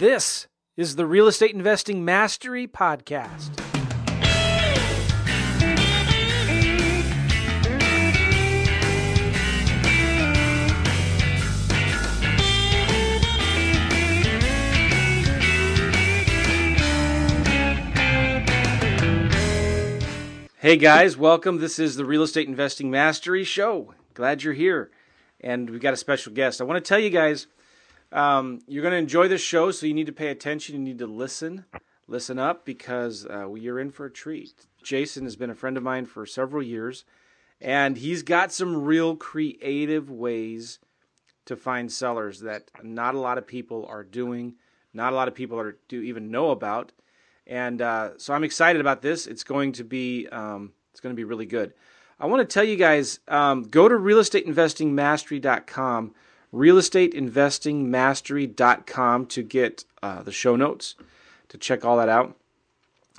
This is the Real Estate Investing Mastery Podcast. Hey guys, welcome. This is the Real Estate Investing Mastery Show. Glad you're here. And we've got a special guest. I want to tell you guys um, you're going to enjoy this show, so you need to pay attention. You need to listen. Listen up because uh, you're in for a treat. Jason has been a friend of mine for several years, and he's got some real creative ways to find sellers that not a lot of people are doing, not a lot of people are, do even know about. And uh, so I'm excited about this. It's going to be um, it's going to be really good. I want to tell you guys um, go to realestateinvestingmastery.com, realestateinvestingmastery.com to get uh, the show notes, to check all that out,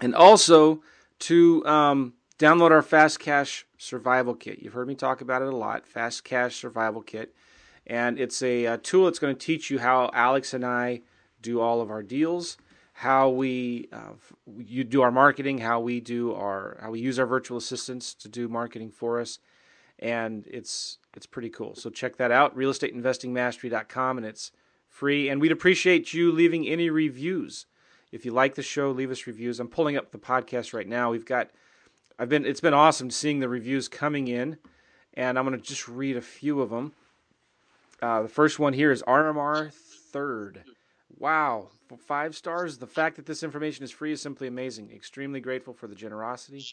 and also to um, download our Fast Cash Survival Kit. You've heard me talk about it a lot. Fast Cash Survival Kit, and it's a, a tool that's going to teach you how Alex and I do all of our deals how we uh, you do our marketing, how we do our how we use our virtual assistants to do marketing for us, and it's it's pretty cool. So check that out, realestateinvestingmastery.com, and it's free. And we'd appreciate you leaving any reviews. If you like the show, leave us reviews. I'm pulling up the podcast right now. We've got I've been it's been awesome seeing the reviews coming in, and I'm going to just read a few of them. Uh, the first one here is RMR Third. Wow, five stars. The fact that this information is free is simply amazing. Extremely grateful for the generosity.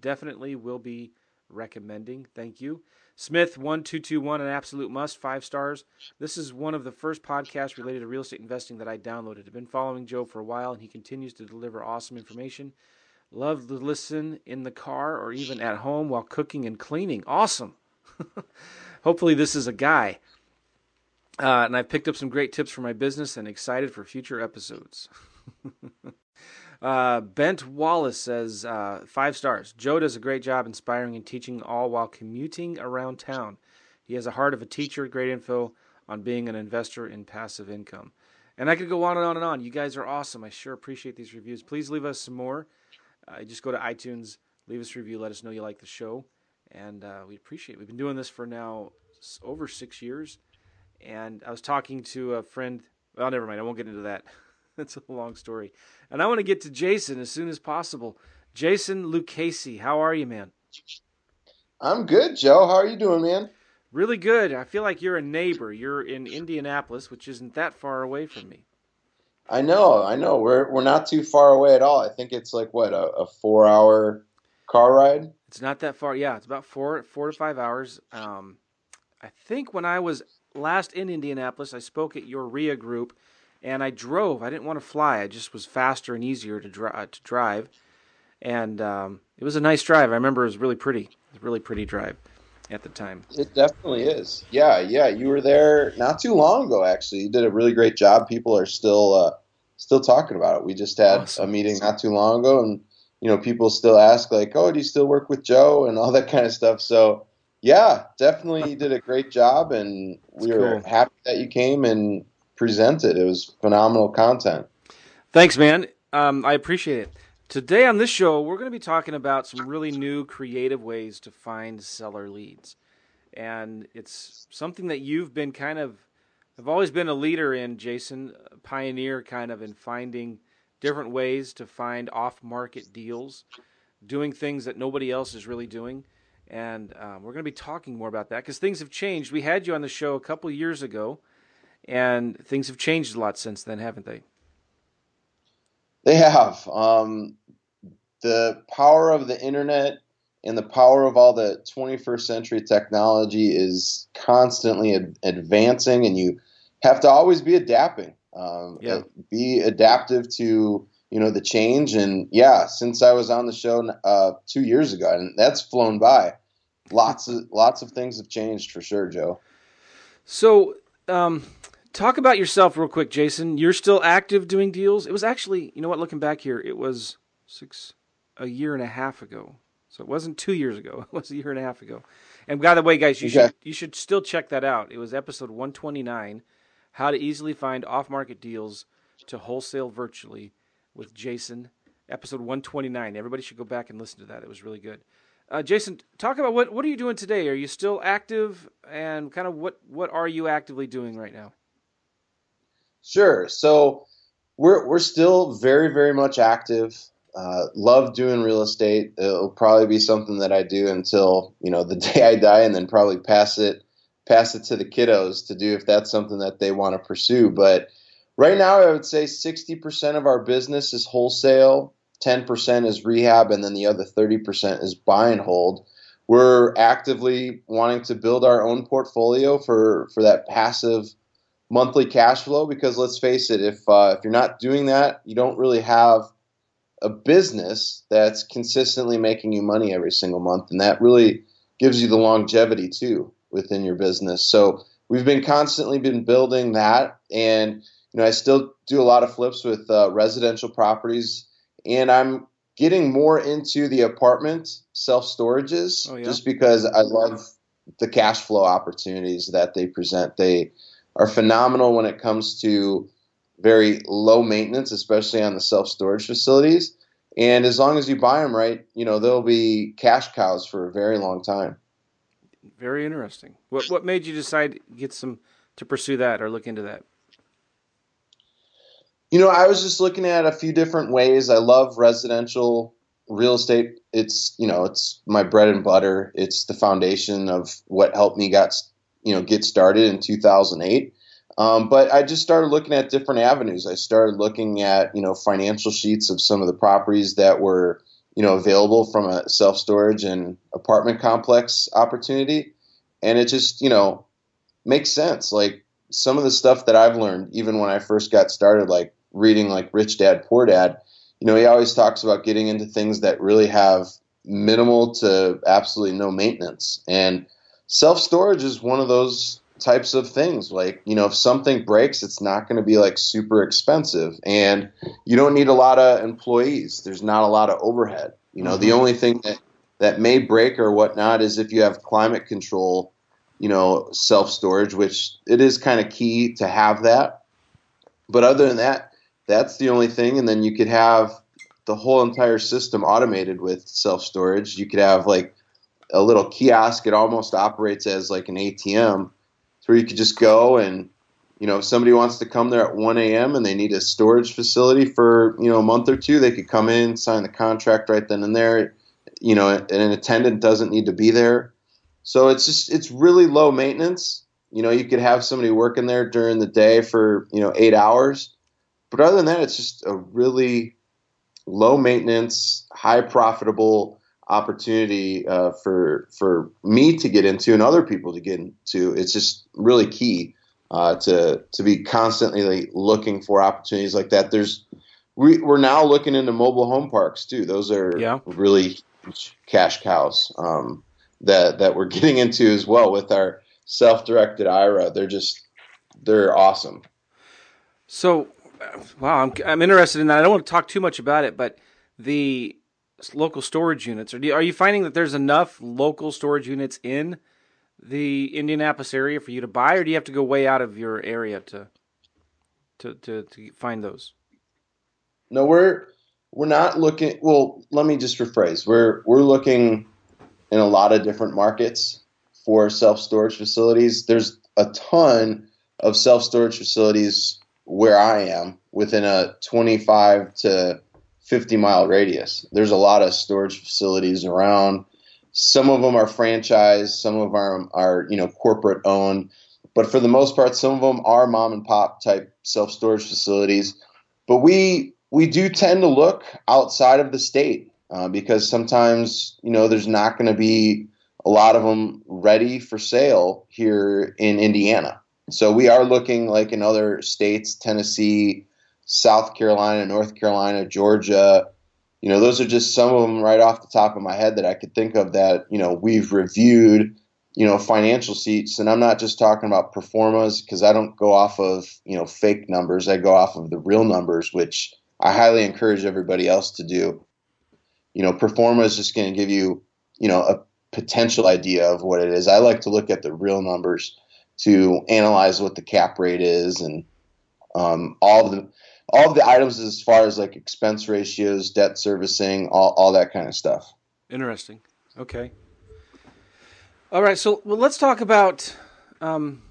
Definitely will be recommending. Thank you. Smith1221, an absolute must, five stars. This is one of the first podcasts related to real estate investing that I downloaded. I've been following Joe for a while, and he continues to deliver awesome information. Love to listen in the car or even at home while cooking and cleaning. Awesome. Hopefully, this is a guy. Uh, and I've picked up some great tips for my business and excited for future episodes. uh, Bent Wallace says uh, five stars. Joe does a great job inspiring and teaching all while commuting around town. He has a heart of a teacher, great info on being an investor in passive income. And I could go on and on and on. You guys are awesome. I sure appreciate these reviews. Please leave us some more. Uh, just go to iTunes, leave us a review, let us know you like the show, and uh, we appreciate it. We've been doing this for now over six years and I was talking to a friend. Well, never mind. I won't get into that. That's a long story. And I want to get to Jason as soon as possible. Jason Lucchese, how are you, man? I'm good, Joe. How are you doing, man? Really good. I feel like you're a neighbor. You're in Indianapolis, which isn't that far away from me. I know, I know. We're we're not too far away at all. I think it's like what a, a four hour car ride. It's not that far. Yeah, it's about four four to five hours. Um, I think when I was last in Indianapolis, I spoke at your RIA group, and I drove. I didn't want to fly. I just was faster and easier to, dri- uh, to drive, and um, it was a nice drive. I remember it was really pretty. It was a really pretty drive at the time. It definitely is. Yeah, yeah. You were there not too long ago. Actually, you did a really great job. People are still uh, still talking about it. We just had awesome. a meeting not too long ago, and you know, people still ask like, "Oh, do you still work with Joe?" and all that kind of stuff. So yeah, definitely you did a great job, and we That's were cool. happy that you came and presented. It was phenomenal content. Thanks, man. Um, I appreciate it. Today on this show, we're going to be talking about some really new creative ways to find seller leads. And it's something that you've been kind of, I've always been a leader in, Jason, pioneer kind of in finding different ways to find off market deals, doing things that nobody else is really doing. And um, we're going to be talking more about that because things have changed. We had you on the show a couple years ago, and things have changed a lot since then, haven't they? They have. Um, the power of the internet and the power of all the 21st century technology is constantly ad- advancing, and you have to always be adapting. Um, yeah. Be adaptive to you know the change and yeah since i was on the show uh, two years ago and that's flown by lots of lots of things have changed for sure joe so um, talk about yourself real quick jason you're still active doing deals it was actually you know what looking back here it was six a year and a half ago so it wasn't two years ago it was a year and a half ago and by the way guys you okay. should you should still check that out it was episode 129 how to easily find off market deals to Wholesale Virtually with Jason, episode 129. Everybody should go back and listen to that. It was really good. Uh, Jason, talk about what what are you doing today? Are you still active, and kind of what what are you actively doing right now? Sure. So we're we're still very very much active. Uh, love doing real estate. It'll probably be something that I do until you know the day I die, and then probably pass it pass it to the kiddos to do if that's something that they want to pursue. But right now, I would say 60% of our business is wholesale, 10% is rehab, and then the other 30% is buy and hold. We're actively wanting to build our own portfolio for for that passive monthly cash flow because let's face it, if uh, if you're not doing that, you don't really have a business that's consistently making you money every single month, and that really gives you the longevity too within your business. So we've been constantly been building that, and you know I still do a lot of flips with uh, residential properties, and I'm getting more into the apartment self storages oh, yeah? just because I love the cash flow opportunities that they present. They are phenomenal when it comes to very low maintenance, especially on the self storage facilities. And as long as you buy them right, you know they'll be cash cows for a very long time. Very interesting. What what made you decide to get some to pursue that or look into that? You know, I was just looking at a few different ways. I love residential real estate. It's you know, it's my bread and butter. It's the foundation of what helped me got you know get started in 2008. Um, but I just started looking at different avenues. I started looking at you know financial sheets of some of the properties that were you know available from a self storage and apartment complex opportunity, and it just you know makes sense. Like some of the stuff that I've learned, even when I first got started, like reading like Rich Dad Poor Dad, you know he always talks about getting into things that really have minimal to absolutely no maintenance and self storage is one of those types of things. Like, you know, if something breaks, it's not going to be like super expensive and you don't need a lot of employees. There's not a lot of overhead. You know, mm-hmm. the only thing that, that may break or whatnot is if you have climate control, you know, self storage, which it is kind of key to have that. But other than that, that's the only thing. And then you could have the whole entire system automated with self storage. You could have like a little kiosk. It almost operates as like an ATM where you could just go and you know if somebody wants to come there at 1 a.m and they need a storage facility for you know a month or two they could come in sign the contract right then and there you know and an attendant doesn't need to be there so it's just it's really low maintenance you know you could have somebody working there during the day for you know eight hours but other than that it's just a really low maintenance high profitable opportunity uh, for for me to get into and other people to get into. It's just really key uh, to to be constantly like, looking for opportunities like that. There's we, we're now looking into mobile home parks too. Those are yeah. really cash cows um, that that we're getting into as well with our self-directed IRA. They're just they're awesome. So, wow, I'm I'm interested in that. I don't want to talk too much about it, but the local storage units? Are you, are you finding that there's enough local storage units in the Indianapolis area for you to buy, or do you have to go way out of your area to to to, to find those? No, we're we're not looking. Well, let me just rephrase. We're we're looking in a lot of different markets for self storage facilities. There's a ton of self storage facilities where I am within a 25 to 50 mile radius. There's a lot of storage facilities around. Some of them are franchised, some of them are, you know, corporate owned, but for the most part, some of them are mom and pop type self storage facilities. But we we do tend to look outside of the state uh, because sometimes you know there's not going to be a lot of them ready for sale here in Indiana. So we are looking like in other states, Tennessee, South Carolina, North Carolina, Georgia. You know, those are just some of them right off the top of my head that I could think of that, you know, we've reviewed, you know, financial seats. And I'm not just talking about pro formas because I don't go off of, you know, fake numbers. I go off of the real numbers, which I highly encourage everybody else to do. You know, pro forma is just going to give you, you know, a potential idea of what it is. I like to look at the real numbers to analyze what the cap rate is and um, all the all of the items as far as like expense ratios, debt servicing, all, all that kind of stuff. Interesting. Okay. All right. So well, let's talk about um,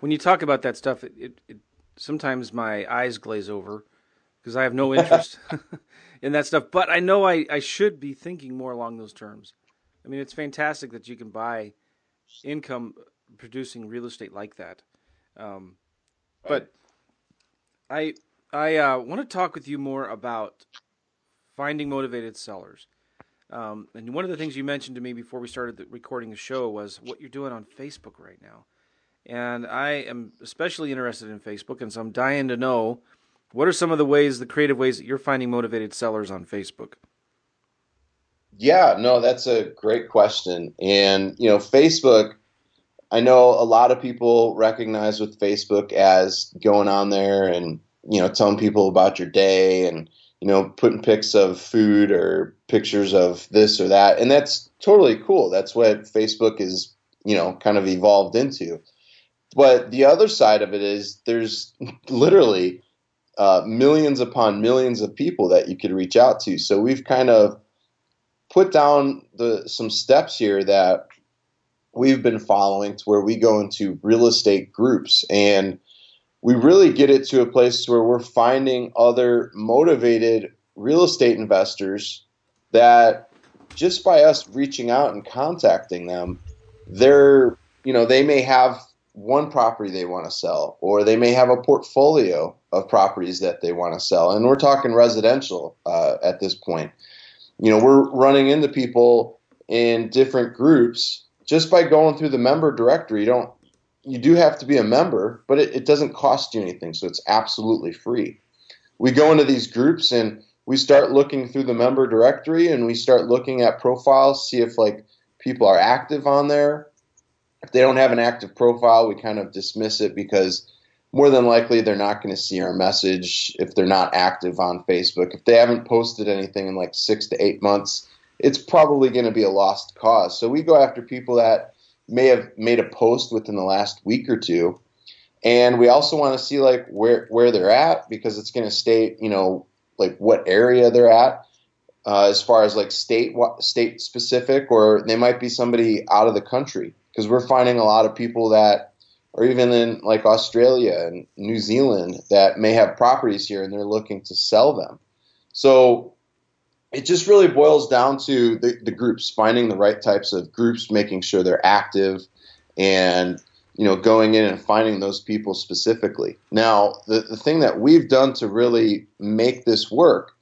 when you talk about that stuff. It, it, it sometimes my eyes glaze over because I have no interest in that stuff. But I know I, I should be thinking more along those terms. I mean, it's fantastic that you can buy income producing real estate like that. Um, but I I uh, want to talk with you more about finding motivated sellers. Um, and one of the things you mentioned to me before we started the, recording the show was what you're doing on Facebook right now. And I am especially interested in Facebook, and so I'm dying to know what are some of the ways, the creative ways that you're finding motivated sellers on Facebook. Yeah, no, that's a great question. And you know, Facebook I know a lot of people recognize with Facebook as going on there and you know telling people about your day and you know putting pics of food or pictures of this or that and that's totally cool. That's what Facebook is you know kind of evolved into. But the other side of it is there's literally uh, millions upon millions of people that you could reach out to. So we've kind of put down the some steps here that we've been following to where we go into real estate groups. And we really get it to a place where we're finding other motivated real estate investors that just by us reaching out and contacting them they're you know they may have one property they want to sell or they may have a portfolio of properties that they want to sell. And we're talking residential uh, at this point. You know we're running into people in different groups just by going through the member directory, you don't you do have to be a member, but it, it doesn't cost you anything, so it's absolutely free. We go into these groups and we start looking through the member directory and we start looking at profiles, see if like people are active on there. If they don't have an active profile, we kind of dismiss it because more than likely they're not going to see our message if they're not active on Facebook. If they haven't posted anything in like six to eight months, it's probably going to be a lost cause. So we go after people that may have made a post within the last week or two. And we also want to see like where where they're at because it's going to state, you know, like what area they're at uh, as far as like state state specific or they might be somebody out of the country because we're finding a lot of people that or even in like Australia and New Zealand that may have properties here and they're looking to sell them. So it just really boils down to the, the groups, finding the right types of groups, making sure they're active, and you know, going in and finding those people specifically. Now, the, the thing that we've done to really make this work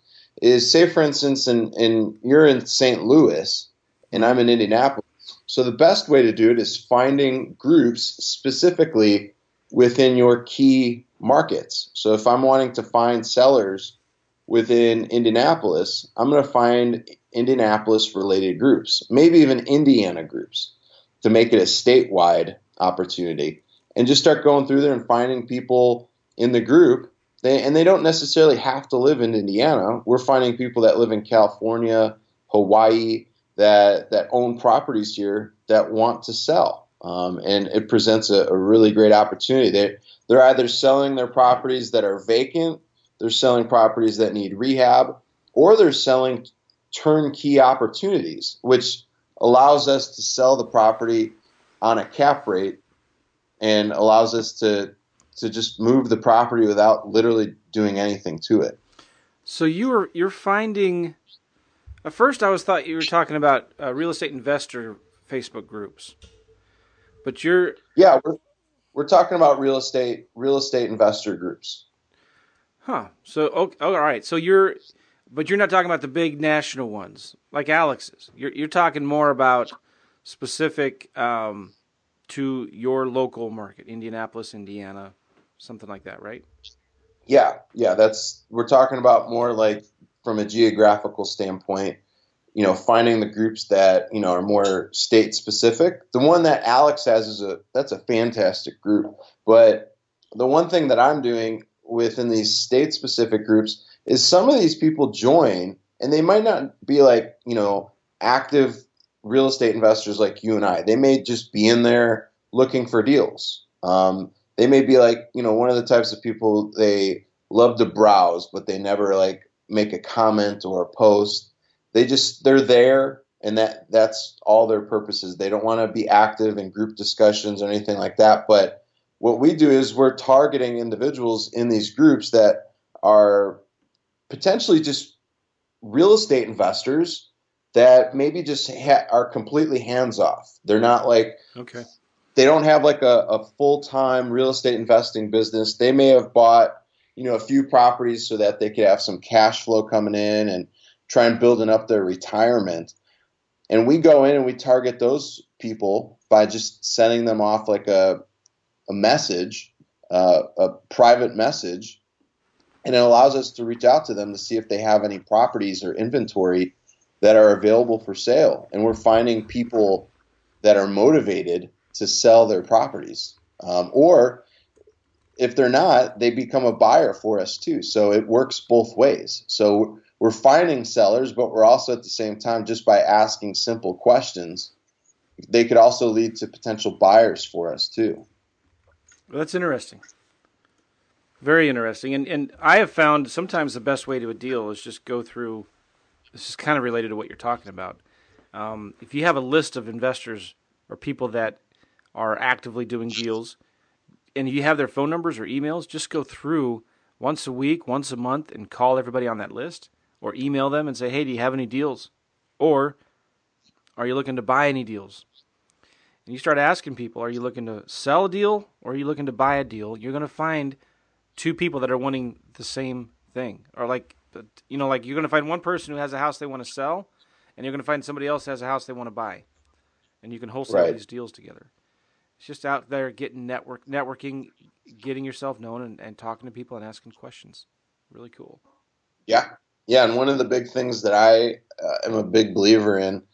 is say for instance in, in you're in St. Louis and I'm in Indianapolis. So the best way to do it is finding groups specifically within your key markets. So if I'm wanting to find sellers within Indianapolis, I'm going to find Indianapolis related groups, maybe even Indiana groups, to make it a statewide opportunity and just start going through there and finding people in the group. They, and they don't necessarily have to live in Indiana. We're finding people that live in California, Hawaii, that, that own properties here that want to sell. Um, and it presents a, a really great opportunity. They, they're either selling their properties that are vacant they're selling properties that need rehab, or they're selling turnkey opportunities, which allows us to sell the property on a cap rate and allows us to to just move the property without literally doing anything to it. So you're you're finding. At first, I was thought you were talking about uh, real estate investor Facebook groups, but you're yeah we're we're talking about real estate real estate investor groups. Huh. So okay, all right. So you're, but you're not talking about the big national ones like Alex's. You're you're talking more about specific um, to your local market, Indianapolis, Indiana, something like that, right? Yeah, yeah. That's we're talking about more like from a geographical standpoint. You know, finding the groups that you know are more state specific. The one that Alex has is a that's a fantastic group, but the one thing that I'm doing within these state specific groups is some of these people join and they might not be like, you know, active real estate investors like you and I. They may just be in there looking for deals. Um, they may be like, you know, one of the types of people they love to browse, but they never like make a comment or a post. They just they're there and that that's all their purposes. They don't want to be active in group discussions or anything like that. But what we do is we're targeting individuals in these groups that are potentially just real estate investors that maybe just ha- are completely hands off. They're not like okay. They don't have like a, a full time real estate investing business. They may have bought you know a few properties so that they could have some cash flow coming in and try and building up their retirement. And we go in and we target those people by just sending them off like a a message, uh, a private message, and it allows us to reach out to them to see if they have any properties or inventory that are available for sale. And we're finding people that are motivated to sell their properties. Um, or if they're not, they become a buyer for us too. So it works both ways. So we're finding sellers, but we're also at the same time, just by asking simple questions, they could also lead to potential buyers for us too. Well, that's interesting. Very interesting. And and I have found sometimes the best way to a deal is just go through this is kind of related to what you're talking about. Um, if you have a list of investors or people that are actively doing deals, and you have their phone numbers or emails, just go through once a week, once a month, and call everybody on that list, or email them and say, "Hey, do you have any deals?" Or, "Are you looking to buy any deals?" And you start asking people, "Are you looking to sell a deal or are you looking to buy a deal?" You're going to find two people that are wanting the same thing, or like you know, like you're going to find one person who has a house they want to sell, and you're going to find somebody else has a house they want to buy, and you can wholesale right. these deals together. It's just out there getting network networking, getting yourself known, and, and talking to people and asking questions. Really cool. Yeah, yeah, and one of the big things that I uh, am a big believer in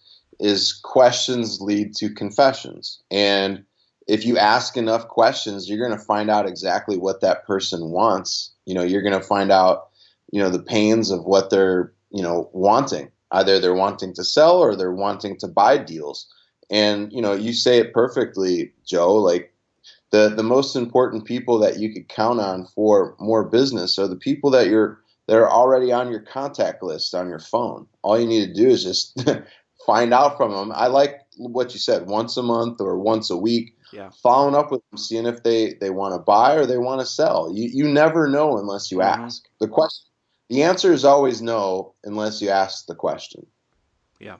is questions lead to confessions, and if you ask enough questions, you're going to find out exactly what that person wants. You know, you're going to find out you know the pains of what they're you know wanting. Either they're wanting to sell or they're wanting to buy deals. And you know you say it perfectly joe like the the most important people that you could count on for more business are the people that you're that are already on your contact list on your phone. All you need to do is just find out from them i like what you said once a month or once a week yeah. following up with them seeing if they they want to buy or they want to sell you you never know unless you mm-hmm. ask the question the answer is always no unless you ask the question. Yeah.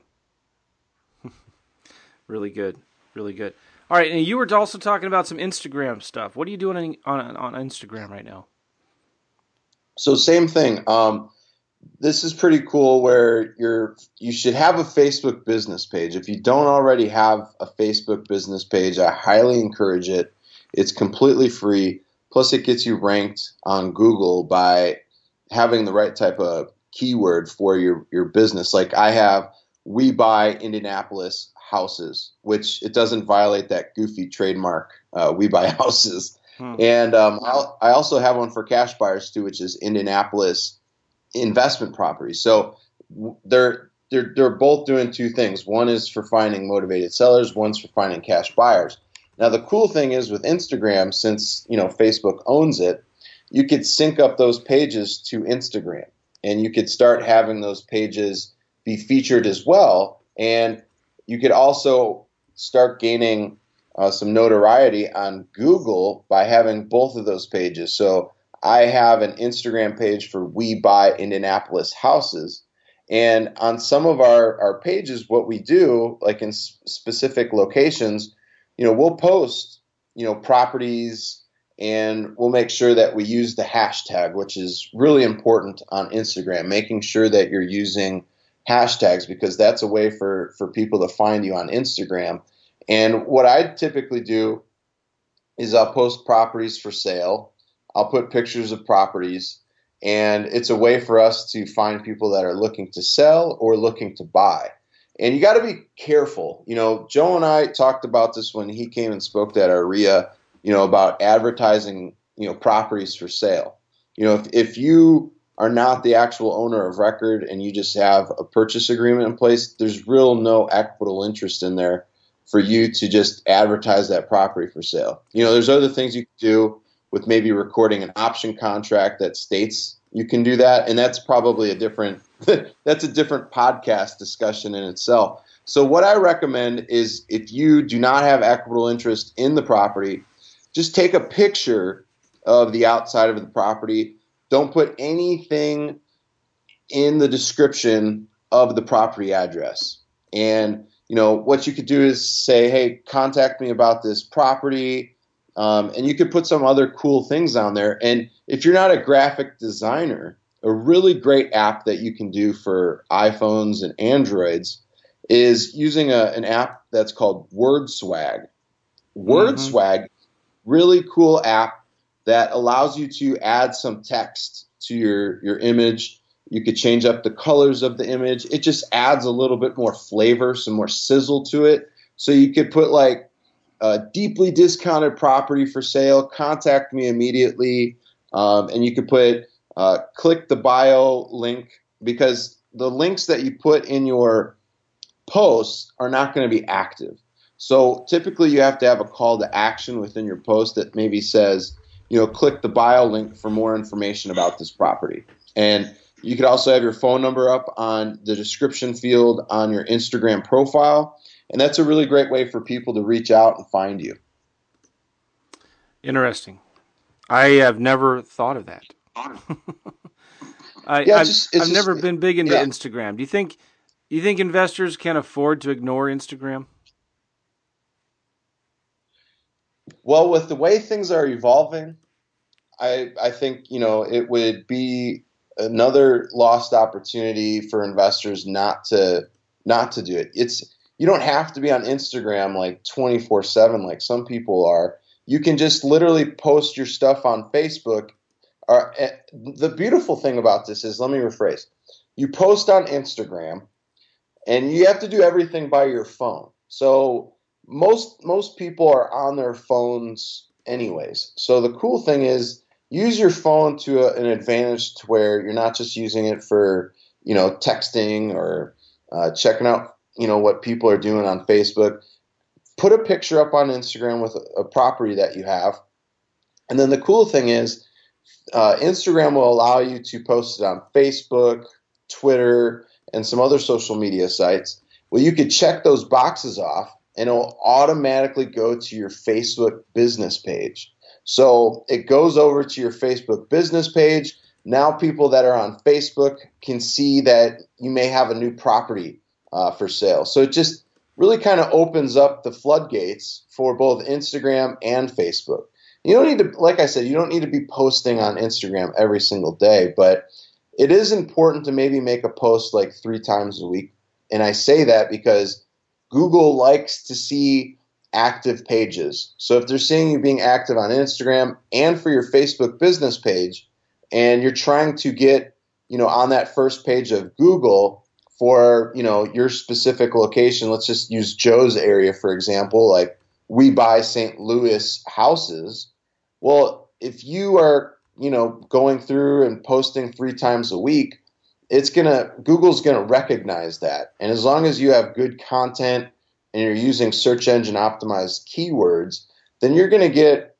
really good. Really good. All right, and you were also talking about some Instagram stuff. What are you doing on on, on Instagram right now? So same thing. Um, this is pretty cool. Where you're you should have a Facebook business page. If you don't already have a Facebook business page, I highly encourage it. It's completely free. Plus, it gets you ranked on Google by having the right type of keyword for your your business. Like I have, we buy Indianapolis houses, which it doesn't violate that goofy trademark. Uh, we buy houses, hmm. and um, i also have one for cash buyers too, which is Indianapolis investment properties. So they're they're they're both doing two things. One is for finding motivated sellers. One's for finding cash buyers. Now the cool thing is with Instagram, since you know Facebook owns it, you could sync up those pages to Instagram and you could start having those pages be featured as well. And you could also start gaining uh, some notoriety on Google by having both of those pages. So I have an Instagram page for We Buy Indianapolis Houses. And on some of our, our pages, what we do, like in specific locations, you know, we'll post, you know, properties and we'll make sure that we use the hashtag, which is really important on Instagram, making sure that you're using hashtags because that's a way for, for people to find you on Instagram. And what I typically do is I'll post properties for sale, I'll put pictures of properties, and it's a way for us to find people that are looking to sell or looking to buy. And you got to be careful. You know, Joe and I talked about this when he came and spoke at our RIA you know, about advertising, you know, properties for sale. You know, if, if you are not the actual owner of record and you just have a purchase agreement in place, there's real no equitable interest in there for you to just advertise that property for sale. You know, there's other things you can do with maybe recording an option contract that states you can do that, and that's probably a different that's a different podcast discussion in itself. So what I recommend is if you do not have equitable interest in the property, just take a picture of the outside of the property. Don't put anything in the description of the property address. And you know what you could do is say, "Hey, contact me about this property," um, and you could put some other cool things on there. And if you're not a graphic designer, a really great app that you can do for iPhones and Androids is using a, an app that's called WordSwag. WordSwag, mm-hmm. really cool app that allows you to add some text to your, your image you could change up the colors of the image. It just adds a little bit more flavor, some more sizzle to it. So you could put like a deeply discounted property for sale. Contact me immediately, um, and you could put uh, click the bio link because the links that you put in your posts are not going to be active. So typically, you have to have a call to action within your post that maybe says, you know, click the bio link for more information about this property. And you could also have your phone number up on the description field on your Instagram profile. And that's a really great way for people to reach out and find you. Interesting. I have never thought of that. I, yeah, I've, just, I've just, never been big into yeah. Instagram. Do you think you think investors can afford to ignore Instagram? Well, with the way things are evolving, I I think you know it would be another lost opportunity for investors not to not to do it. It's you don't have to be on Instagram like 24/7 like some people are. You can just literally post your stuff on Facebook. Uh, the beautiful thing about this is let me rephrase. You post on Instagram and you have to do everything by your phone. So most most people are on their phones anyways. So the cool thing is use your phone to a, an advantage to where you're not just using it for you know texting or uh, checking out you know what people are doing on Facebook. Put a picture up on Instagram with a, property that you have, and then the cool thing is uh, Instagram will allow you to post it on Facebook, Twitter, and some other social media sites. Well, you could check those boxes off, and it'll automatically go to your Facebook business page. So it goes over to your Facebook business page. Now, people that are on Facebook can see that you may have a new property uh, for sale. So it just really kind of opens up the floodgates for both Instagram and Facebook. You don't need to, like I said, you don't need to be posting on Instagram every single day, but it is important to maybe make a post like three times a week. And I say that because Google likes to see active pages. So if they're seeing you being active on Instagram and for your Facebook business page, and you're trying to get, you know, on that first page of Google for, you know, your specific location, let's just use Joe's area for example, like we buy St. Louis houses. Well, if you are, you know, going through and posting three times a week, it's gonna Google's gonna recognize that. And as long as you have good content and you're using search engine optimized keywords, then you're to get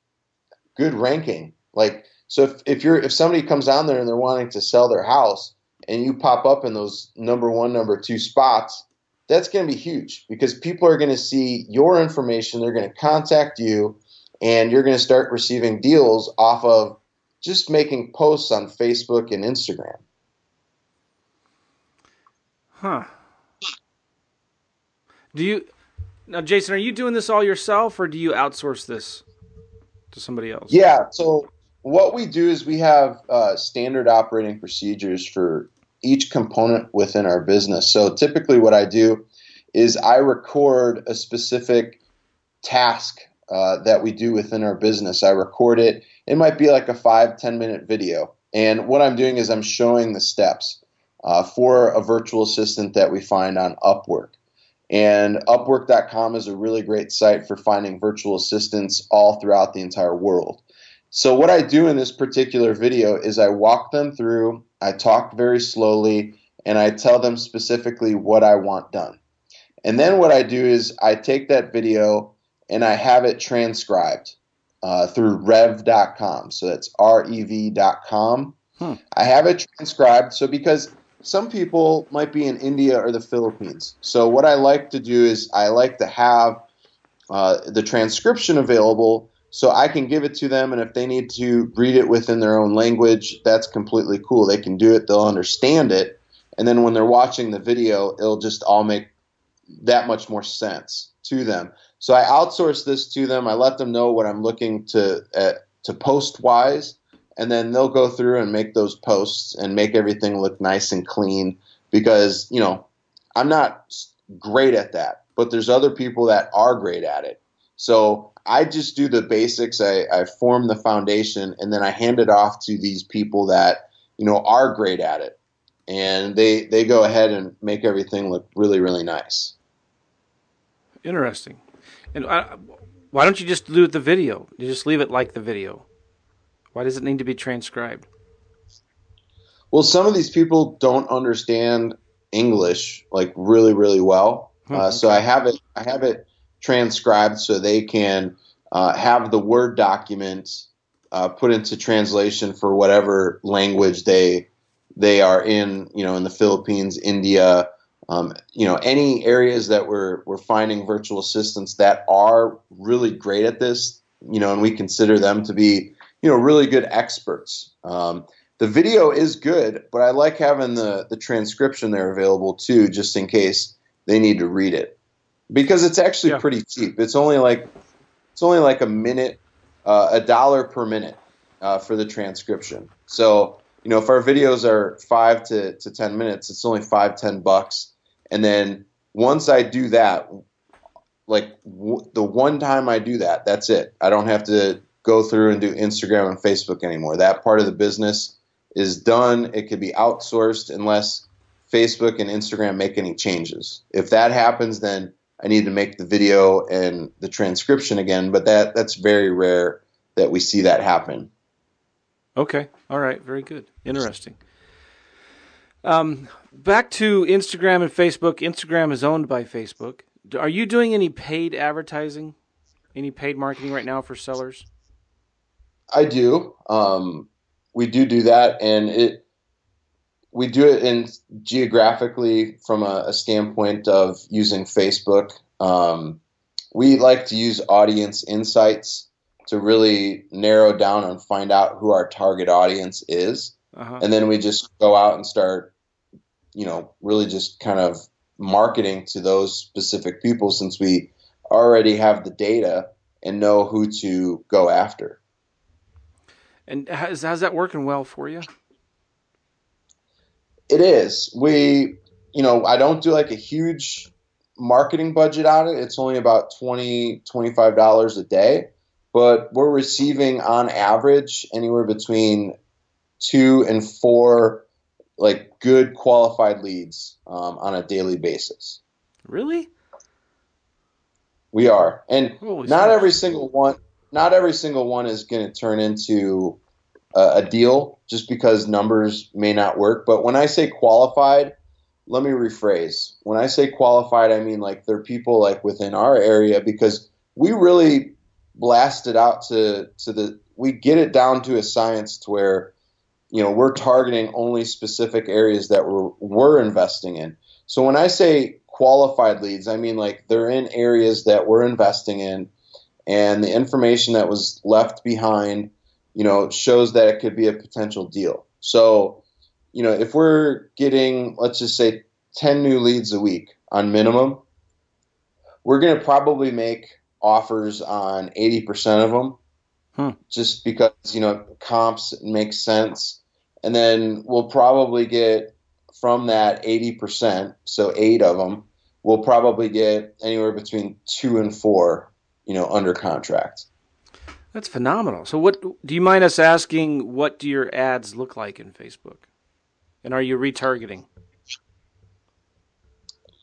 good ranking. Like, so if, if you're if somebody comes down there and they're wanting to sell their house and you pop up in those number one, number two spots, that's going to be huge because people are going to see your information. They're going to contact you, and you're going to start receiving deals off of just making posts on Facebook and Instagram. Huh. Do you now, Jason, are you doing this all yourself, or do you outsource this to somebody else? Yeah. So what we do is we have uh, standard operating procedures for each component within our business. So typically, what I do is I record a specific task uh, that we do within our business. I record it. It might be like a five ten minute video. And what I'm doing is I'm showing the steps uh, for a virtual assistant that we find on Upwork. And Upwork.com is a really great site for finding virtual assistants all throughout the entire world. So, what I do in this particular video is I walk them through, I talk very slowly, and I tell them specifically what I want done. And then what I do is I take that video and I have it transcribed uh, through rev.com. So that's R E V.com. Hmm. I have it transcribed. So because some people might be in India or the Philippines. So what I like to do is I like to have uh, the transcription available so I can give it to them, and if they need to read it within their own language, that's completely cool. They can do it, they'll understand it, and then when they're watching the video, it'll just all make that much more sense to them. So I outsource this to them. I let them know what I'm looking to uh, to post wise, and then they'll go through and make those posts and make everything look nice and clean. Because you know, I'm not great at that, but there's other people that are great at it. So I just do the basics. I, I form the foundation, and then I hand it off to these people that you know are great at it, and they they go ahead and make everything look really really nice. Interesting. And I, uh, why don't you just do it the video? You just leave it like the video. Why does it need to be transcribed? Well, some of these people don't understand English like really really well. Hmm, uh, So I have it I have it transcribed so they can uh, have the Word document uh, put into translation for whatever language they they are in. You know, in the Philippines, India, um, you know, any areas that we're we're finding virtual assistants that are really great at this. You know, and we consider them to be you know really good experts. Um, the video is good, but I like having the the transcription there available too, just in case they need to read it because it's actually yeah. pretty cheap. It's only like it's only like a minute, uh, a dollar per minute uh, for the transcription. So you know, if our videos are five to, to ten minutes, it's only five ten bucks. And then once I do that, like w- the one time I do that, that's it. I don't have to go through and do Instagram and Facebook anymore. That part of the business is done. It could be outsourced unless Facebook and Instagram make any changes. If that happens, then I need to make the video and the transcription again, but that that's very rare that we see that happen. Okay. All right. Very good. Interesting. Um, back to Instagram and Facebook. Instagram is owned by Facebook. Are you doing any paid advertising? Any paid marketing right now for sellers? I do. Um, we do do that, and it we do it in geographically from a, a standpoint of using Facebook. Um, we like to use audience insights to really narrow down and find out who our target audience is, uh-huh. and then we just go out and start, you know, really just kind of marketing to those specific people since we already have the data and know who to go after. And how's, how's that working well for you? It is. We, you know, I don't do like a huge marketing budget on it. It's only about 20 $25 a day, but we're receiving on average anywhere between two and four like good qualified leads um, on a daily basis. Really? We are, and Holy not every single one. Not every single one is going to turn into a, deal just because numbers may not work. But when I say qualified, let me rephrase. When I say qualified, I mean like they're people like within our area because we really blast it out to to the we get it down to a science to where you know we're targeting only specific areas that we're we're investing in. So when I say qualified leads, I mean like they're in areas that we're investing in and the information that was left behind you know, shows that it could be a potential deal. So, you know, if we're getting, let's just say, 10 new leads a week on minimum, we're going to probably make offers on 80% of them hmm. just because, you know, comps make sense. And then we'll probably get from that 80%, so eight of them, we'll probably get anywhere between two and four, you know, under contract. That's phenomenal. So, what do you mind us asking? What do your ads look like in Facebook, and are you retargeting?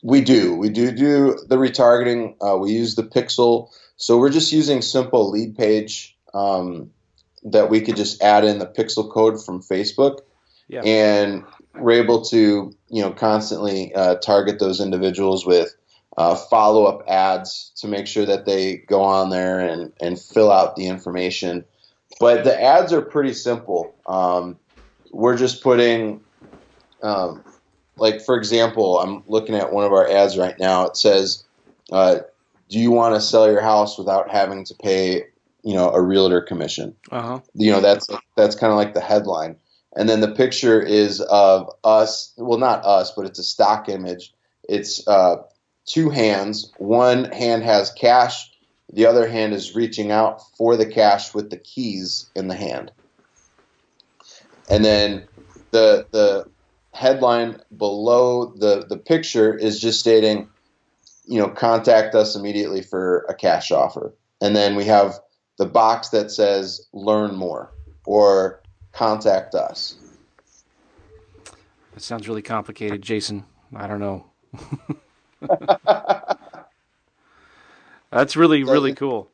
We do. We do do the retargeting. Uh, we use the pixel. So we're just using simple lead page um, that we could just add in the pixel code from Facebook, yeah. and we're able to you know constantly uh, target those individuals with uh, follow up ads to make sure that they go on there and, and fill out the information. But the ads are pretty simple. Um, we're just putting, um, like, for example, I'm looking at one of our ads right now. It says, uh, Do you want to sell your house without having to pay? You know, a realtor commission. Uh-huh. You know, that's that's kind of like the headline and then the picture is of us well not us but it's a stock image it's uh, two hands one hand has cash the other hand is reaching out for the cash with the keys in the hand and then the the headline below the the picture is just stating you know contact us immediately for a cash offer and then we have the box that says learn more or contact us. That sounds really complicated, Jason. I don't know. That's really really cool.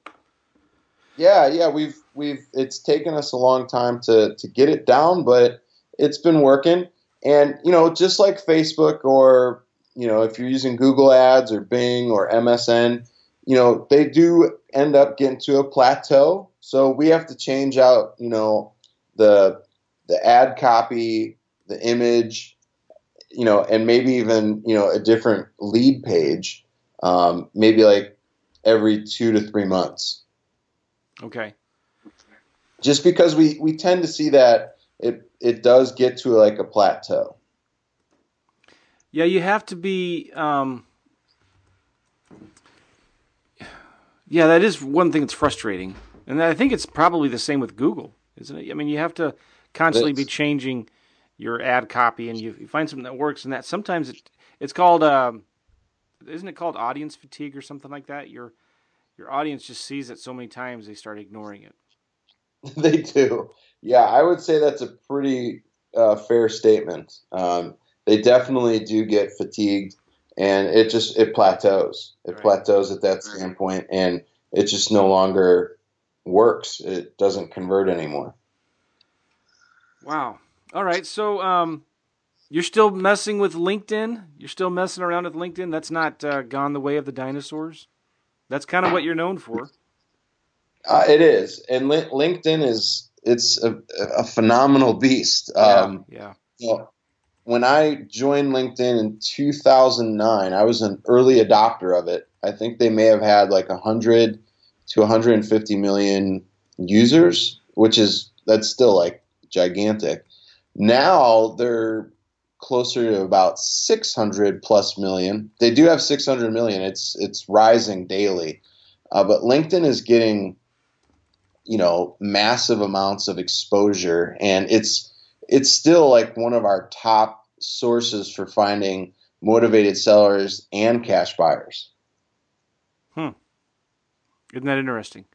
Yeah, yeah, we've we've it's taken us a long time to to get it down, but it's been working. And you know, just like Facebook or you know, if you're using Google Ads or Bing or MSN, you know, they do end up getting to a plateau. So we have to change out, you know, the the ad copy, the image, you know, and maybe even you know a different lead page, um, maybe like every two to three months. Okay. Just because we we tend to see that it it does get to like a plateau. Yeah, you have to be. Um, yeah, that is one thing that's frustrating, and I think it's probably the same with Google isn't it? I mean, you have to constantly be changing your ad copy, and you, you, find something that works, and that sometimes it, it's called, um, isn't it called audience fatigue or something like that? Your your audience just sees it so many times they start ignoring it. they do. Yeah, I would say that's a pretty uh, fair statement. Um, they definitely do get fatigued, and it just it plateaus. It right. plateaus at that standpoint, and it just no longer works. It doesn't convert anymore. Wow. All right. So um, you're still messing with LinkedIn. You're still messing around with LinkedIn. That's not uh, gone the way of the dinosaurs. That's kind of what you're known for. Uh, it is, and li- LinkedIn is it's a, a phenomenal beast. Um, yeah. yeah. when I joined LinkedIn in 2009, I was an early adopter of it. I think they may have had like a hundred to 150 million users, which is that's still like gigantic. Now they're closer to about 600 plus million. They do have 600 million. It's it's rising daily, uh, but LinkedIn is getting you know massive amounts of exposure, and it's it's still like one of our top sources for finding motivated sellers and cash buyers. Hmm. Isn't that interesting?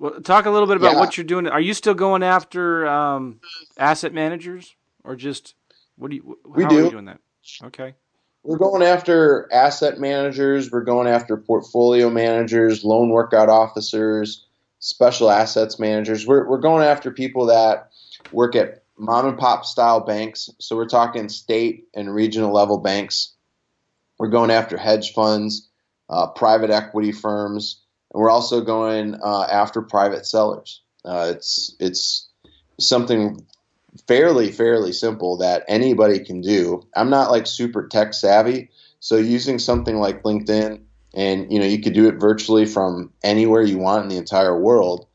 Well, talk a little bit about yeah. what you're doing. Are you still going after um, asset managers, or just what do you? we do. doing that? Okay. We're going after asset managers. We're going after portfolio managers, loan workout officers, special assets managers. We're we're going after people that work at mom and pop style banks. So we're talking state and regional level banks. We're going after hedge funds uh, private equity firms, and we're also going uh, after private sellers. Uh, it's it's something fairly fairly simple that anybody can do. I'm not like super tech savvy, so using something like LinkedIn, and you know you could do it virtually from anywhere you want in the entire world.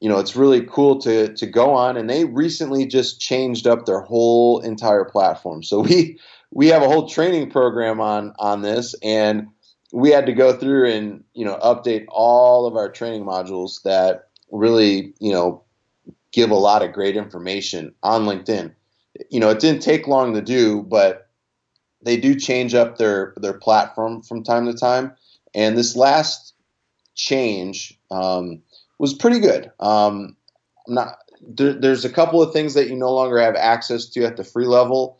You know, it's really cool to to go on, and they recently just changed up their whole entire platform. So we we have a whole training program on on this, and we had to go through and you know update all of our training modules that really you know give a lot of great information on LinkedIn. You know, it didn't take long to do, but they do change up their their platform from time to time. And this last change um, was pretty good. Um, not there, there's a couple of things that you no longer have access to at the free level,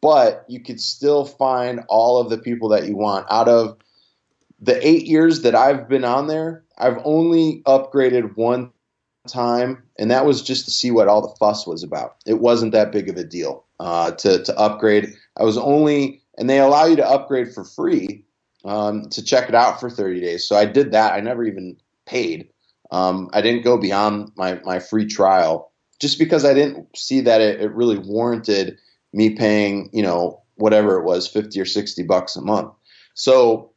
but you could still find all of the people that you want out of the eight years that I've been on there, I've only upgraded one time, and that was just to see what all the fuss was about. It wasn't that big of a deal uh, to to upgrade. I was only, and they allow you to upgrade for free. um, to check it out for 30 days. So I did that. I never even paid. Um, I didn't go beyond my, my free trial just because I didn't see that it, it really warranted me paying, you know, whatever it was, 50 or 60 bucks a month. So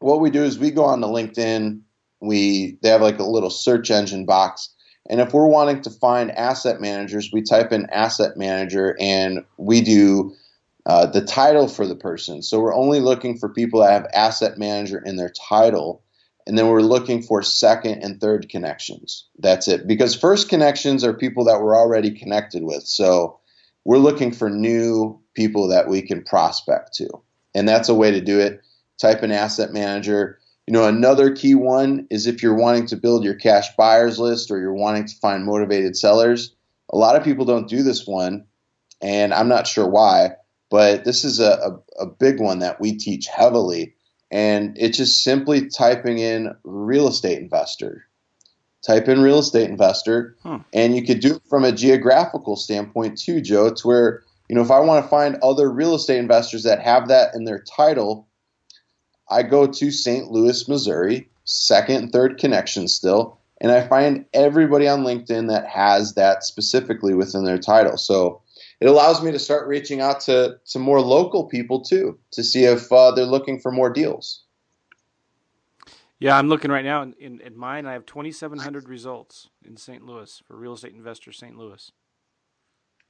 what we do is we go on to LinkedIn. We they have like a little search engine box, and if we're wanting to find asset managers, we type in asset manager, and we do uh, the title for the person. So we're only looking for people that have asset manager in their title, and then we're looking for second and third connections. That's it. Because first connections are people that we're already connected with. So we're looking for new people that we can prospect to, and that's a way to do it type an asset manager. You know, another key one is if you're wanting to build your cash buyers list or you're wanting to find motivated sellers. A lot of people don't do this one, and I'm not sure why, but this is a, a, a big one that we teach heavily. And it's just simply typing in real estate investor. Type in real estate investor, hmm. and you could do it from a geographical standpoint too, Joe. It's where, you know, if I want to find other real estate investors that have that in their title, I go to St. Louis, Missouri, second and third connection still, and I find everybody on LinkedIn that has that specifically within their title. So it allows me to start reaching out to, to more local people too to see if uh, they're looking for more deals. Yeah, I'm looking right now in, in, in mine. I have 2,700 results in St. Louis for real estate investor St. Louis.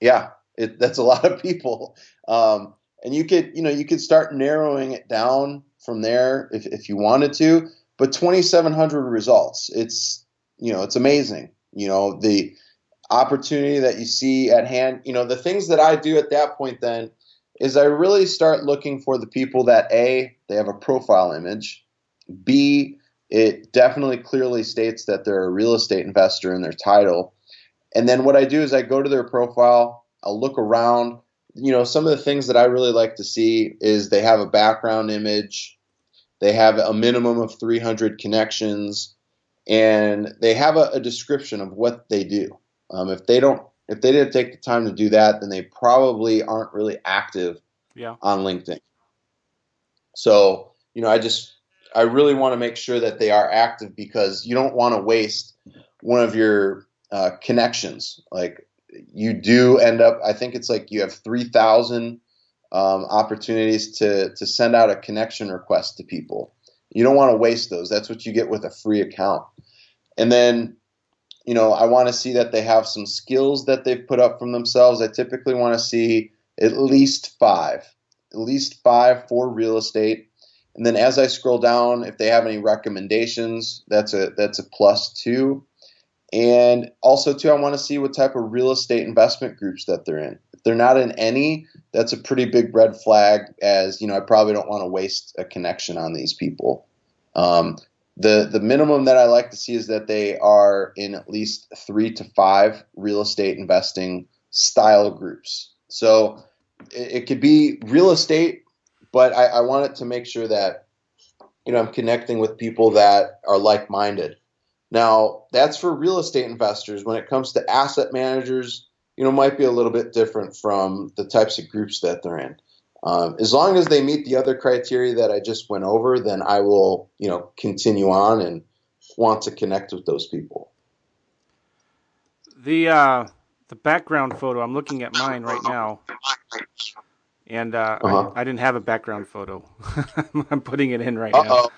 Yeah, it, that's a lot of people. Um, and you could, you know, you could start narrowing it down from there if, if you wanted to. But 2,700 results, it's you know it's amazing. You know the opportunity that you see at hand. You know the things that I do at that point then is I really start looking for the people that a they have a profile image, b it definitely clearly states that they're a real estate investor in their title, and then what I do is I go to their profile, I'll look around you know, some of the things that I really like to see is they have a background image, they have a minimum of 300 connections, and they have a, a description of what they do. Um, if they don't, if they didn't take the time to do that, then they probably aren't really active yeah. on LinkedIn. So, you know, I just, I really want to make sure that they are active because you don't want to waste one of your uh, connections. Like you do end up. I think it's like you have three thousand um, opportunities to to send out a connection request to people. You don't want to waste those. That's what you get with a free account. And then, you know, I want to see that they have some skills that they've put up from themselves. I typically want to see at least five, at least five for real estate. And then as I scroll down, if they have any recommendations, that's a that's a plus two. And also, too, I want to see what type of real estate investment groups that they're in. If they're not in any, that's a pretty big red flag. As you know, I probably don't want to waste a connection on these people. Um, the the minimum that I like to see is that they are in at least three to five real estate investing style groups. So it, it could be real estate, but I, I want it to make sure that you know I'm connecting with people that are like minded. Now, that's for real estate investors. When it comes to asset managers, you know, might be a little bit different from the types of groups that they're in. Um, as long as they meet the other criteria that I just went over, then I will, you know, continue on and want to connect with those people. The uh, the background photo. I'm looking at mine right now, and uh, uh-huh. I, I, didn't have a background photo. I'm putting it in right Uh-oh. now.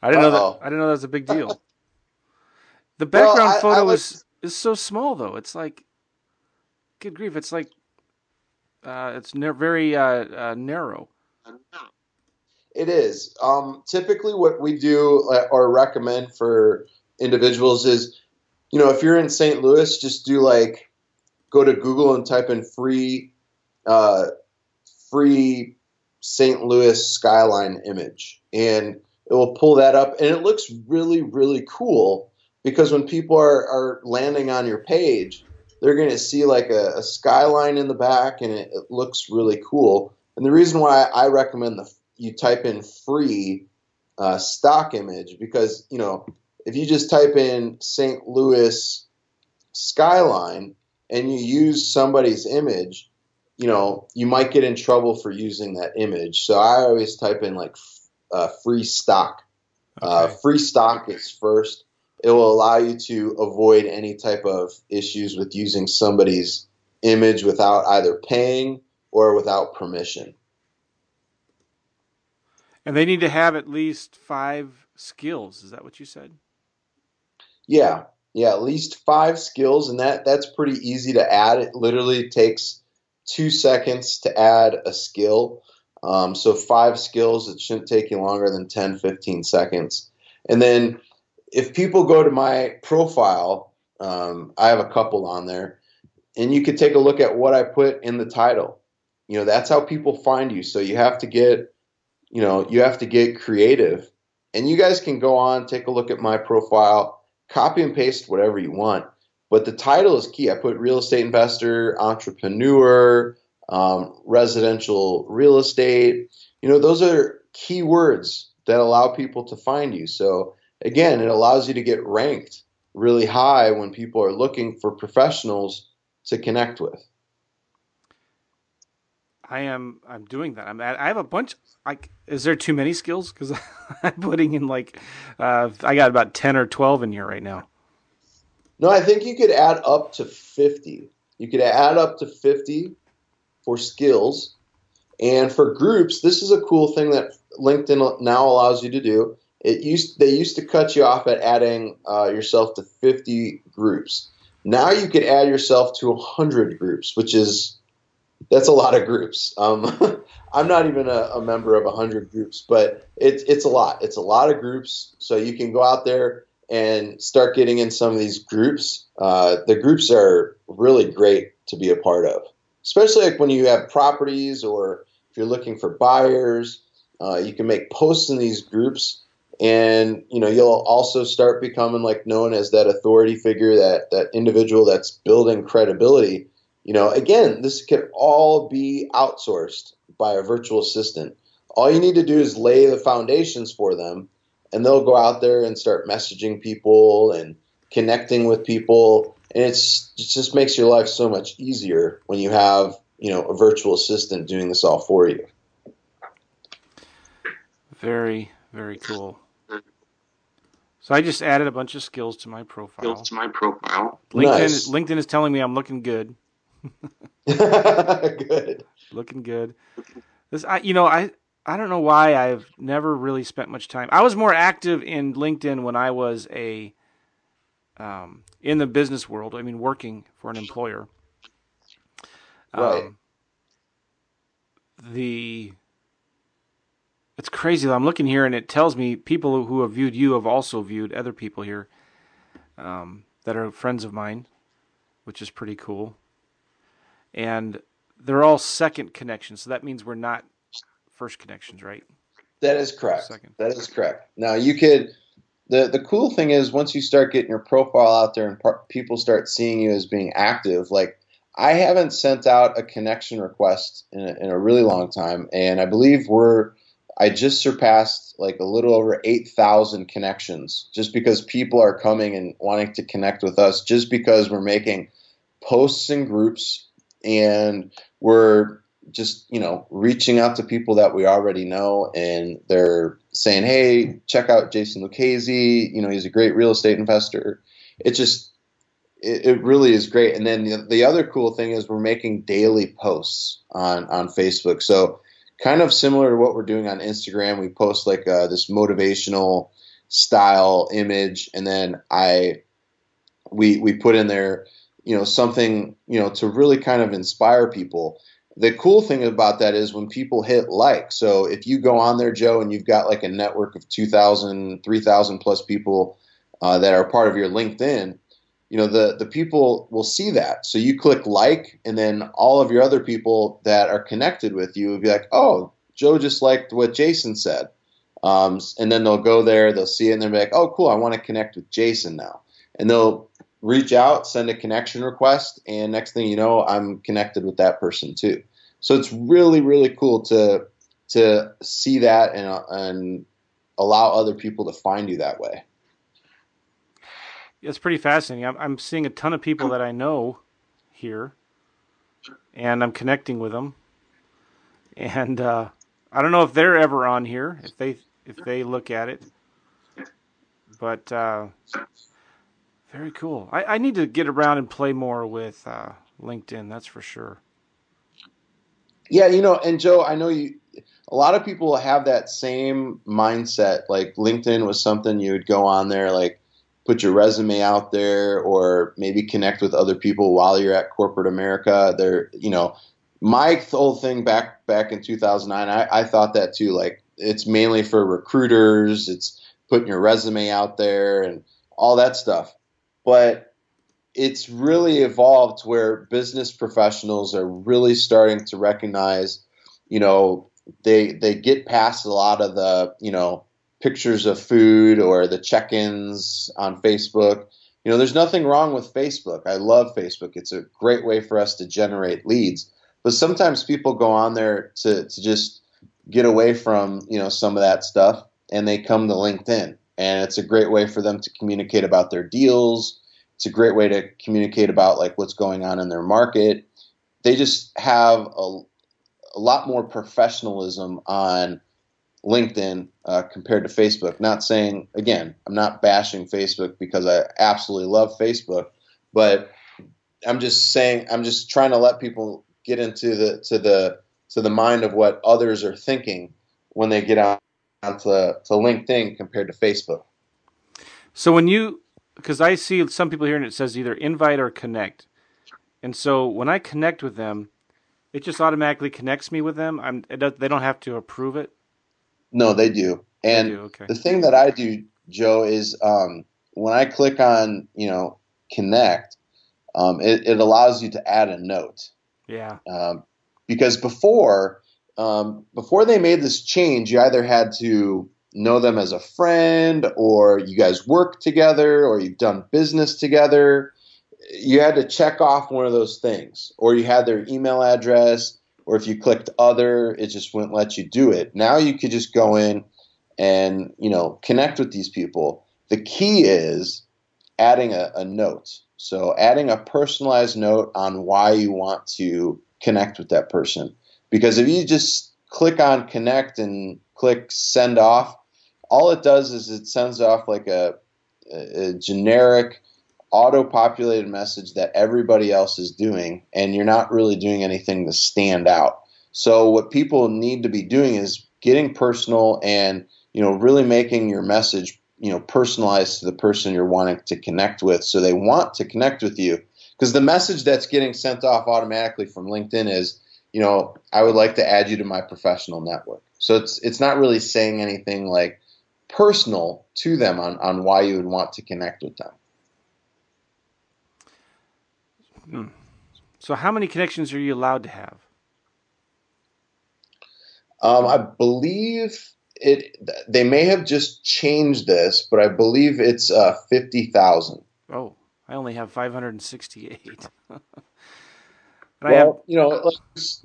I didn't Uh-oh. know that. I didn't know that was a big deal. The background well, I, photo I like... is is so small though. It's like, good grief! It's like, uh, it's ne- very uh, uh, narrow. It is. Um, typically, what we do uh, or recommend for individuals is, you know, if you're in St. Louis, just do like, go to Google and type in free, uh, free St. Louis skyline image, and it will pull that up, and it looks really, really cool because when people are, are landing on your page, they're going to see like a, a, skyline in the back and it, it, looks really cool. And the reason why I recommend the you type in free uh, stock image because you know if you just type in St. Louis skyline and you use somebody's image, you know you might get in trouble for using that image. So I always type in like uh, free stock. Uh, okay. Uh, free stock is first. It will allow you to avoid any type of issues with using somebody's image without either paying or without permission. And they need to have at least five skills. Is that what you said? Yeah, yeah, at least five skills, and that that's pretty easy to add. It literally takes two seconds to add a skill. Um, so five skills, it shouldn't take you longer than 10, 15 seconds. And then if people go to my profile, um, I have a couple on there, and you could take a look at what I put in the title. You know, that's how people find you. So you have to get, you know, you have to get creative. And you guys can go on, take a look at my profile, copy and paste whatever you want. But the title is key. I put real estate investor, entrepreneur, um, residential real estate. You know, those are key words that allow people to find you. So again, it allows you to get ranked really high when people are looking for professionals to connect with. I am. I'm doing that. I'm. At, I have a bunch. Like, is there too many skills? Because I'm putting in like, uh, I got about ten or twelve in here right now. No, I think you could add up to fifty. You could add up to fifty for skills, and for groups. This is a cool thing that LinkedIn now allows you to do. It used they used to cut you off at adding uh, yourself to fifty groups. Now you could add yourself to hundred groups, which is that's a lot of groups. Um, I'm not even a, a member of 100 groups, but it's it's a lot. It's a lot of groups. So you can go out there and start getting in some of these groups. Uh, the groups are really great to be a part of, especially like when you have properties or if you're looking for buyers. Uh, you can make posts in these groups, and you know you'll also start becoming like known as that authority figure, that that individual that's building credibility you know, again, this could all be outsourced by a virtual assistant. All you need to do is lay the foundations for them, and they'll go out there and start messaging people and connecting with people. And it's it just makes your life so much easier when you have you know a virtual assistant doing this all for you. Very very cool. So I just added a bunch of skills to my profile. Skills to my profile. LinkedIn nice. LinkedIn is telling me I'm looking good. good. Looking good. This, I, you know, I, I don't know why I've never really spent much time. I was more active in LinkedIn when I was a, um, in the business world. I mean, working for an employer. Right. Um, the it's crazy. I'm looking here and it tells me people who have viewed you have also viewed other people here um, that are friends of mine, which is pretty cool and they're all second connections. So that means we're not first connections, right? That is correct. Second. That is correct. Now you could. The, the cool thing is once you start getting your profile out there and par- people start seeing you as being active, like I haven't sent out a connection request in a, in a really long time, and I believe we're I just surpassed like a little over 8,000 connections just because people are coming and wanting to connect with us just because we're making posts in groups and we're just you know reaching out to people that we already know and they're saying hey check out jason lucchese. You know he's a great real estate investor. It just it, it really is great. And then the, the other cool thing is we're making daily posts on on facebook. So kind of similar to what we're doing on instagram. We post like uh, this motivational style image and then i we we put in there you know something you know to really kind of inspire people. The cool thing about that is when people hit like so if you go on there joe and you've got like a network of 2000 3000 plus people uh, that are part of your linkedin you know the the people will see that so you click like and then all of your other people that are connected with you will be like oh joe just liked what jason said um, and then they'll go there they'll see it and they'll be like oh cool i want to connect with jason now and they'll reach out, send a connection request, and next thing you know, I'm connected with that person too. So it's really, really cool to to see that and and allow other people to find you that way. It's pretty fascinating. I'm, I'm seeing a ton of people that I know here, and I'm connecting with them. And uh, I don't know if they're ever on here. If they if they look at it. But uh, very cool. I, I need to get around and play more with uh, LinkedIn. That's for sure. Yeah, you know, and Joe, I know you. A lot of people have that same mindset. Like LinkedIn was something you would go on there, like put your resume out there, or maybe connect with other people while you're at corporate America. There, you know, my whole thing back back in 2009, I, I thought that too. Like it's mainly for recruiters. It's putting your resume out there and all that stuff. But it's really evolved where business professionals are really starting to recognize, you know, they they get past a lot of the, you know, pictures of food or the check-ins on Facebook. You know, there's nothing wrong with Facebook. I love Facebook. It's a great way for us to generate leads. But sometimes people go on there to, to just get away from, you know, some of that stuff and they come to LinkedIn. And it's a great way for them to communicate about their deals. It's a great way to communicate about like what's going on in their market. They just have a, a lot more professionalism on LinkedIn uh, compared to Facebook. Not saying again, I'm not bashing Facebook because I absolutely love Facebook, but I'm just saying I'm just trying to let people get into the to the to the mind of what others are thinking when they get out onto to LinkedIn compared to Facebook. So when you, because I see some people here and it says either invite or connect, and so when I connect with them, it just automatically connects me with them. I'm does, they don't have to approve it. No, they do. And they do, okay. the thing that I do, Joe, is um, when I click on you know connect, um, it, it allows you to add a note. Yeah. Um, because before um, before they made this change, you either had to know them as a friend, or you guys work together, or you've done business together. You had to check off one of those things, or you had their email address, or if you clicked other, it just wouldn't let you do it. Now you could just go in and you know connect with these people. The key is adding a, a note. So adding a personalized note on why you want to connect with that person. Because if you just click on connect and click send off, all it does is it sends off like a, a generic auto populated message that everybody else is doing, and you're not really doing anything to stand out. So, what people need to be doing is getting personal and you know really making your message you know personalized to the person you're wanting to connect with so they want to connect with you because the message that's getting sent off automatically from linkedin is you know, I would like to add you to my professional network. So it's it's not really saying anything like personal to them on, on why you would want to connect with them. Hmm. So how many connections are you allowed to have? Um, I believe it. They may have just changed this, but I believe it's uh, fifty thousand. Oh, I only have five hundred and sixty-eight. well, have, you know, like,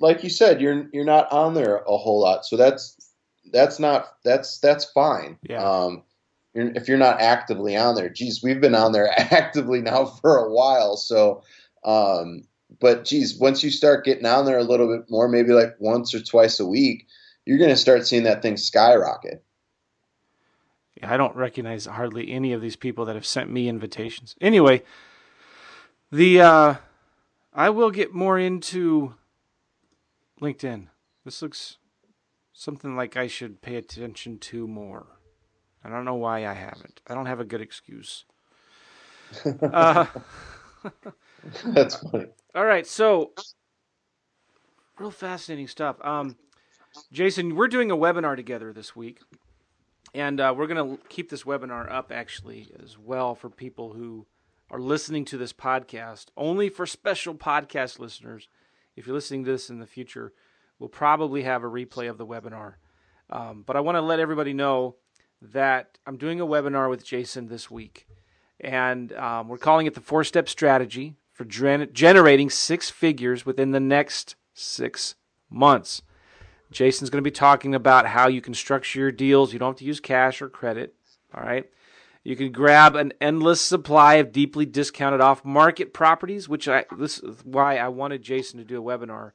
like, you said, you're you're not on there a whole lot, so that's that's not that's that's fine. Yeah. Um, if you're not actively on there, geez, we've been on there actively now for a while. So, um, but geez, once you start getting on there a little bit more, maybe like once or twice a week, you're going to start seeing that thing skyrocket. I don't recognize hardly any of these people that have sent me invitations. Anyway, the uh, I will get more into LinkedIn. This looks something like I should pay attention to more. I don't know why I haven't. I don't have a good excuse. uh, That's funny. All right, so real fascinating stuff. Um, Jason, we're doing a webinar together this week, and uh, we're going to keep this webinar up actually as well for people who are listening to this podcast, only for special podcast listeners, if you're listening to this in the future, we'll probably have a replay of the webinar. Um, but I want to let everybody know that I'm doing a webinar with Jason this week. And um, we're calling it the four step strategy for gen- generating six figures within the next six months. Jason's going to be talking about how you can structure your deals. You don't have to use cash or credit. All right. You can grab an endless supply of deeply discounted off market properties, which I this is why I wanted Jason to do a webinar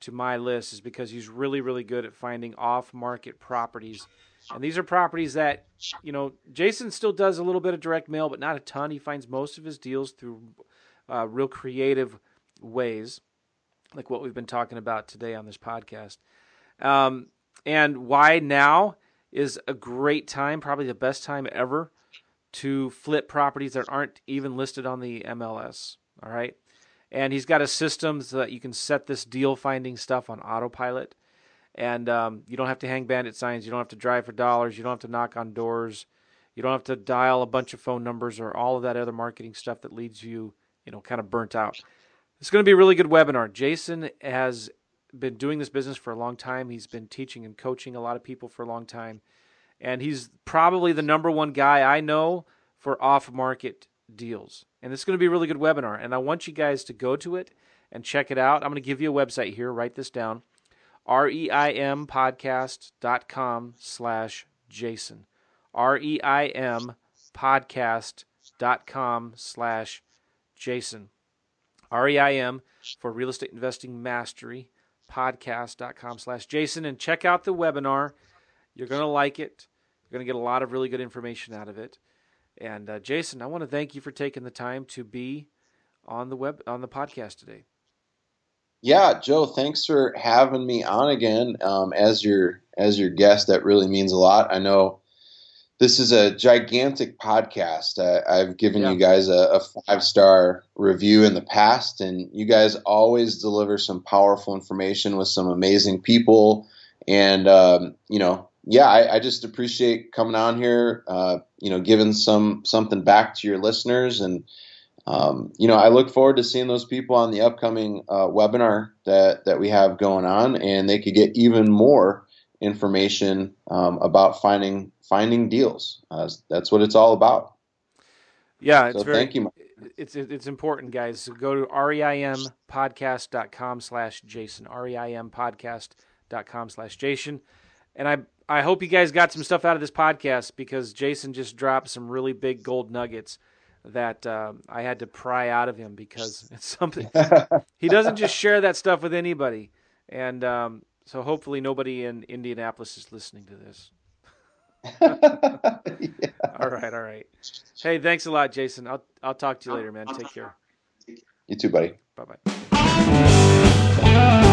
to my list is because he's really really good at finding off market properties And these are properties that, you know, Jason still does a little bit of direct mail, but not a ton. He finds most of his deals through uh, real creative ways, like what we've been talking about today on this podcast. Um, and why now is a great time, probably the best time ever to flip properties that aren't even listed on the MLS. All right. And he's got a system so that you can set this deal finding stuff on autopilot. And um, you don't have to hang bandit signs. You don't have to drive for dollars. You don't have to knock on doors. You don't have to dial a bunch of phone numbers or all of that other marketing stuff that leads you, you know, kind of burnt out. It's going to be a really good webinar. Jason has been doing this business for a long time. He's been teaching and coaching a lot of people for a long time. And he's probably the number one guy I know for off market deals. And it's going to be a really good webinar. And I want you guys to go to it and check it out. I'm going to give you a website here. Write this down. reimpodcast.com slash Jason. R-E-I-M podcast.com slash Jason. R-E-I-M for Real Estate Investing Mastery podcast.com slash Jason. And check out the webinar. You're going to like it. You're going to get a lot of really good information out of it. And uh, Jason, I want to thank you for taking the time to be on the web on the podcast today. Yeah, Joe, thanks for having me on again um, as your as your guest. That really means a lot. I know this is a gigantic podcast. Uh, I've given yeah. you guys a, a five star review in the past, and you guys always deliver some powerful information with some amazing people. And um, you know, yeah, I, I, just appreciate coming on here. Uh, you know, giving some something back to your listeners, and um, you know, I look forward to seeing those people on the upcoming uh, webinar that that we have going on, and they could get even more information um, about finding finding deals. Uh, that's what it's all about. Yeah, it's so very, thank you. It's it's important, guys. So go to reimpodcast.com slash Jason. reimpodcast.com slash Jason. And I I hope you guys got some stuff out of this podcast because Jason just dropped some really big gold nuggets that um, I had to pry out of him because it's something he doesn't just share that stuff with anybody. And um, so hopefully nobody in Indianapolis is listening to this. yeah. All right, all right. Hey, thanks a lot, Jason. I'll I'll talk to you later, man. Take care. You too, buddy. Bye bye.